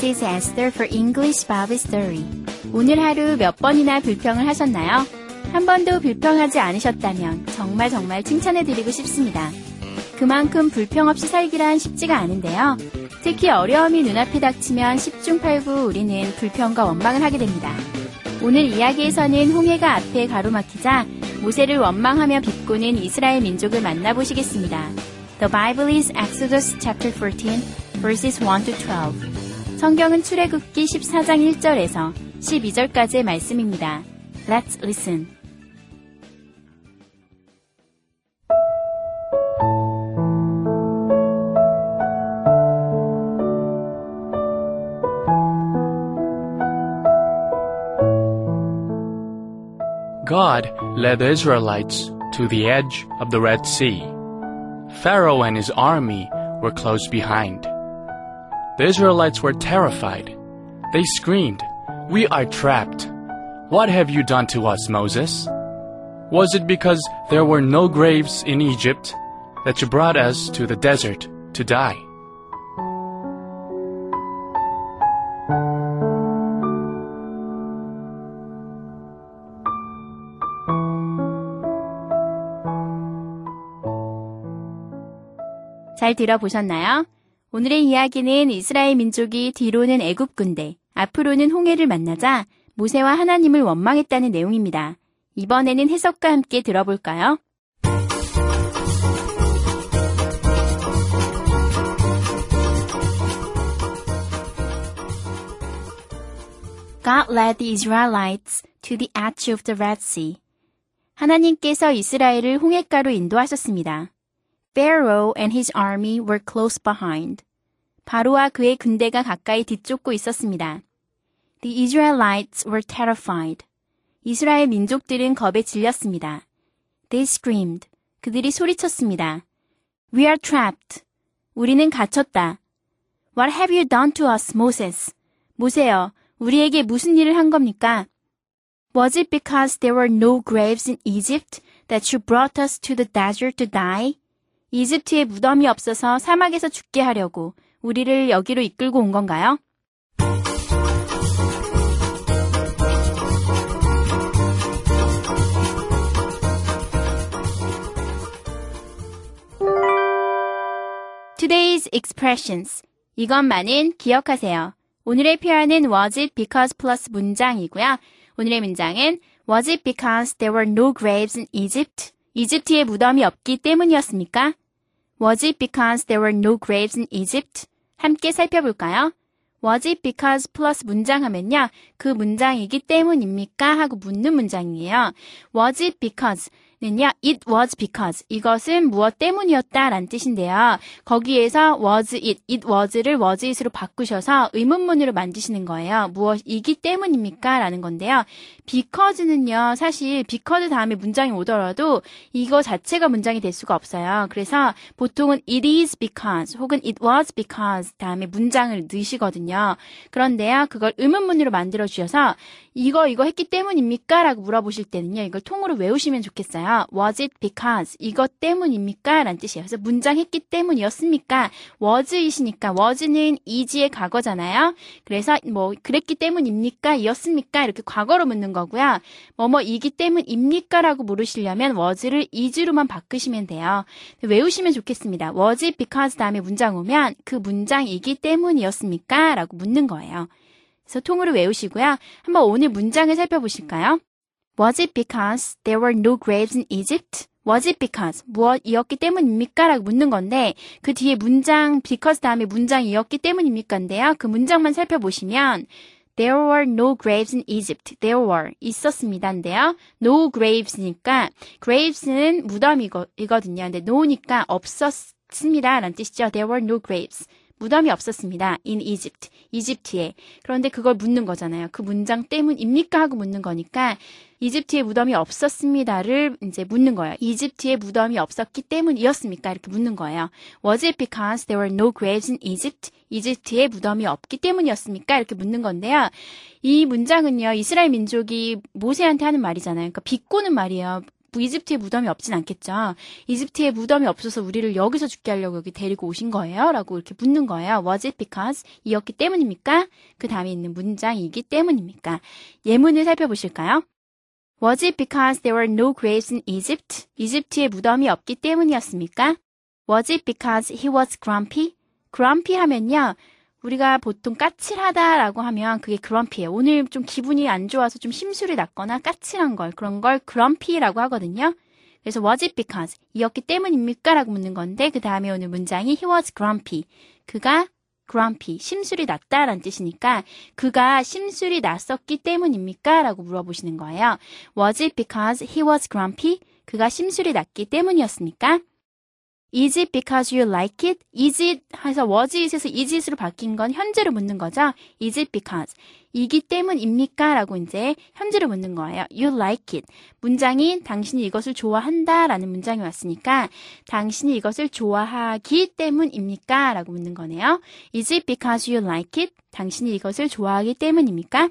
This is Esther for English Bible Story. 오늘 하루 몇 번이나 불평을 하셨나요? 한 번도 불평하지 않으셨다면 정말 정말 칭찬해드리고 싶습니다. 그만큼 불평 없이 살기란 쉽지가 않은데요. 특히 어려움이 눈앞에 닥치면 10중 8구 우리는 불평과 원망을 하게 됩니다. 오늘 이야기에서는 홍해가 앞에 가로막히자 모세를 원망하며 비꼬는 이스라엘 민족을 만나보시겠습니다. The Bible is Exodus chapter 14, verses 1 to 12. 성경은 출애굽기 14장 1절에서 12절까지의 말씀입니다. Let's listen. God led the Israelites to the edge of the Red Sea. Pharaoh and his army were close behind. The Israelites were terrified. They screamed, We are trapped. What have you done to us, Moses? Was it because there were no graves in Egypt that you brought us to the desert to die? 잘 들어보셨나요? 오늘의 이야기는 이스라엘 민족이 뒤로는 애굽 군대, 앞으로는 홍해를 만나자 모세와 하나님을 원망했다는 내용입니다. 이번에는 해석과 함께 들어볼까요? God led the Israelites to the edge of the Red Sea. 하나님께서 이스라엘을 홍해가로 인도하셨습니다. Pharaoh and his army were close behind. 바로와 그의 군대가 가까이 뒤쫓고 있었습니다. The Israelites were terrified. 이스라엘 민족들은 겁에 질렸습니다. They screamed. 그들이 소리쳤습니다. We are trapped. 우리는 갇혔다. What have you done to us, Moses? 모세여, 우리에게 무슨 일을 한 겁니까? Was it because there were no graves in Egypt that you brought us to the desert to die? 이집트에 무덤이 없어서 사막에서 죽게 하려고 우리를 여기로 이끌고 온 건가요? Today's expressions. 이것만은 기억하세요. 오늘의 표현은 was it because 플러스 문장이고요. 오늘의 문장은 was it because there were no graves in Egypt? 이집트에 무덤이 없기 때문이었습니까? Was it because there were no graves in Egypt? 함께 살펴볼까요? Was it because 플러스 문장 하면요. 그 문장이기 때문입니까? 하고 묻는 문장이에요. Was it because 는요, it was because. 이것은 무엇 때문이었다 라는 뜻인데요. 거기에서 was it, it was를 was it으로 바꾸셔서 의문문으로 만드시는 거예요. 무엇이기 때문입니까? 라는 건데요. Because는요, 사실 because 다음에 문장이 오더라도 이거 자체가 문장이 될 수가 없어요. 그래서 보통은 it is because 혹은 it was because 다음에 문장을 넣으시거든요. 그런데요, 그걸 의문문으로 만들어 주셔서 이거 이거 했기 때문입니까? 라고 물어보실 때는요. 이걸 통으로 외우시면 좋겠어요. Was it because 이것 때문입니까? 라는 뜻이에요. 그래서 문장 했기 때문이었습니까? was이시니까 was는 is의 과거잖아요. 그래서 뭐 그랬기 때문입니까? 이었습니까? 이렇게 과거로 묻는 거 고요. 뭐뭐이기 때문입니까? 라고 물으시려면 was를 is로만 바꾸시면 돼요. 외우시면 좋겠습니다. was it because 다음에 문장 오면 그 문장이기 때문이었습니까? 라고 묻는 거예요. 그래서 통으로 외우시고요. 한번 오늘 문장을 살펴보실까요? Was it because there were no graves in Egypt? Was it because 무엇이었기 때문입니까? 라고 묻는 건데 그 뒤에 문장 because 다음에 문장이었기 때문입니까인데요. 그 문장만 살펴보시면 There were no graves in Egypt. There were 있었습니다인데요. No graves니까 graves는 무덤이거든요. 근데 no니까 없었습니다라는 뜻이죠. There were no graves. 무덤이 없었습니다. in Egypt. 이집트에. 그런데 그걸 묻는 거잖아요. 그 문장 때문입니까? 하고 묻는 거니까 이집트에 무덤이 없었습니다를 이제 묻는 거예요. 이집트에 무덤이 없었기 때문이었습니까? 이렇게 묻는 거예요. Was it because there were no graves in Egypt? 이집트에 무덤이 없기 때문이었습니까? 이렇게 묻는 건데요. 이 문장은요, 이스라엘 민족이 모세한테 하는 말이잖아요. 그러니까 비꼬는 말이에요. 이집트에 무덤이 없진 않겠죠. 이집트에 무덤이 없어서 우리를 여기서 죽게 하려고 여기 데리고 오신 거예요? 라고 이렇게 묻는 거예요. Was it because? 이었기 때문입니까? 그 다음에 있는 문장이기 때문입니까? 예문을 살펴보실까요? Was it because there were no graves in Egypt? 이집트에 무덤이 없기 때문이었습니까? Was it because he was grumpy? grumpy 하면요. 우리가 보통 까칠하다라고 하면 그게 grumpy예요. 오늘 좀 기분이 안 좋아서 좀 심술이 났거나 까칠한 걸 그런 걸 grumpy라고 하거든요. 그래서 was it because 이었기 때문입니까? 라고 묻는 건데 그 다음에 오늘 문장이 he was grumpy. 그가 grumpy, 심술이 났다라는 뜻이니까 그가 심술이 났었기 때문입니까? 라고 물어보시는 거예요. Was it because he was grumpy? 그가 심술이 났기 때문이었습니까? Is it because you like it? Is it 해서 was it에서 is it으로 바뀐 건 현재로 묻는 거죠. Is it because 이기 때문입니까? 라고 이제 현재로 묻는 거예요. You like it. 문장이 당신이 이것을 좋아한다 라는 문장이 왔으니까 당신이 이것을 좋아하기 때문입니까? 라고 묻는 거네요. Is it because you like it? 당신이 이것을 좋아하기 때문입니까?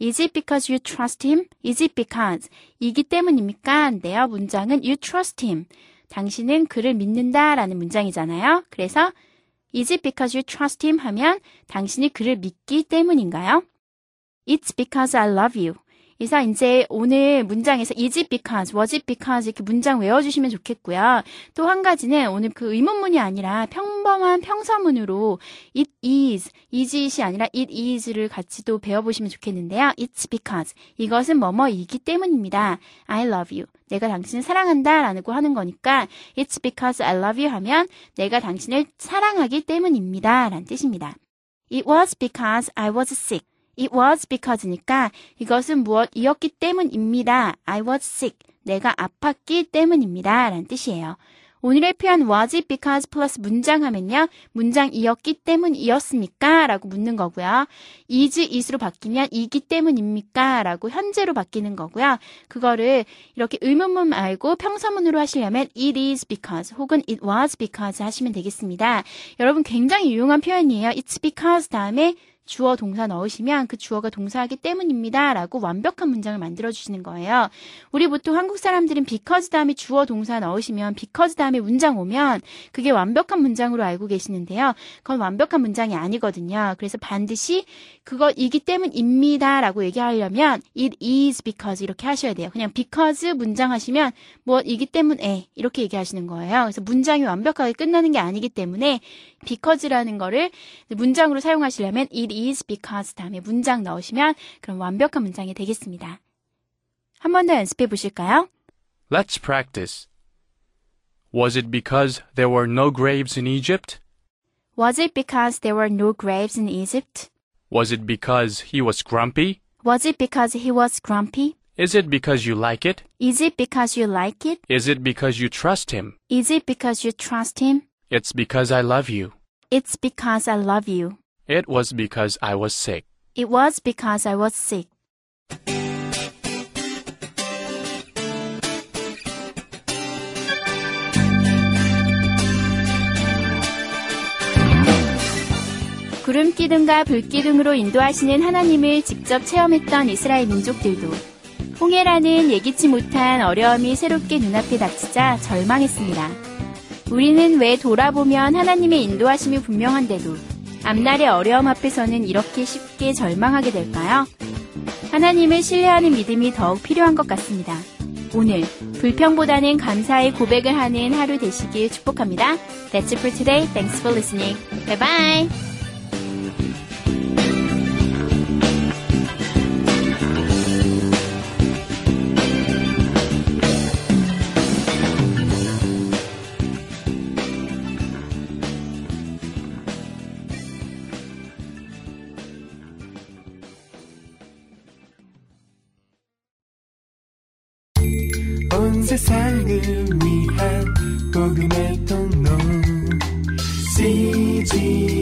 Is it because you trust him? Is it because 이기 때문입니까? 인데요. 문장은 you trust him. 당신은 그를 믿는다 라는 문장이잖아요. 그래서 Is it because you trust him 하면 당신이 그를 믿기 때문인가요? It's because I love you. 그래서 이제 오늘 문장에서 is it because, was it because 이렇게 문장 외워주시면 좋겠고요. 또 한 가지는 오늘 그 의문문이 아니라 평범한 평서문으로 it is, is it이 아니라 it is를 같이 또 배워보시면 좋겠는데요. It's because 이것은 뭐뭐이기 때문입니다. I love you. 내가 당신을 사랑한다 라고 하는 거니까 It's because I love you 하면 내가 당신을 사랑하기 때문입니다 라는 뜻입니다. It was because I was sick. It was because니까 이것은 무엇이었기 때문입니다. I was sick. 내가 아팠기 때문입니다. 라는 뜻이에요. 오늘의 표현 was because 플러스 문장 하면요. 문장이었기 때문이었습니까? 라고 묻는 거고요. is, is로 바뀌면 이기 때문입니까? 라고 현재로 바뀌는 거고요. 그거를 이렇게 의문문 말고 평서문으로 하시려면 it is because 혹은 it was because 하시면 되겠습니다. 여러분 굉장히 유용한 표현이에요. it's because 다음에 주어 동사 넣으시면 그 주어가 동사하기 때문입니다. 라고 완벽한 문장을 만들어 주시는 거예요. 우리 보통 한국 사람들은 because 다음에 주어 동사 넣으시면 because 다음에 문장 오면 그게 완벽한 문장으로 알고 계시는데요. 그건 완벽한 문장이 아니거든요. 그래서 반드시 그거이기 때문입니다. 라고 얘기하려면 it is because 이렇게 하셔야 돼요. 그냥 because 문장 하시면 뭐이기 때문에 이렇게 얘기하시는 거예요. 그래서 문장이 완벽하게 끝나는 게 아니기 때문에 because라는 거를 문장으로 사용하시려면 it is because 다음에 문장 넣으시면 그럼 완벽한 문장이 되겠습니다. 한 번 더 연습해 보실까요? Let's practice. Was it because there were no graves in Egypt? Was it because there were no graves in Egypt? Was it because he was grumpy? Was it because he was grumpy? Is it because you like it? Is it because you like it? Is it because you trust him? Is it because you trust him? It's because I love you. It's because I love you. It was because I was sick. It was because I was sick. 구름 기둥과 불 기둥으로 인도하시는 하나님을 직접 체험했던 이스라엘 민족들도 홍해라는 예기치 못한 어려움이 새롭게 눈앞에 닥치자 절망했습니다. 우리는 왜 돌아보면 하나님의 인도하심이 분명한데도 앞날의 어려움 앞에서는 이렇게 쉽게 절망하게 될까요? 하나님을 신뢰하는 믿음이 더욱 필요한 것 같습니다. 오늘 불평보다는 감사의 고백을 하는 하루 되시길 축복합니다. That's it for today. Thanks for listening. Bye bye. 세상을 위한 복음의 통로. CGM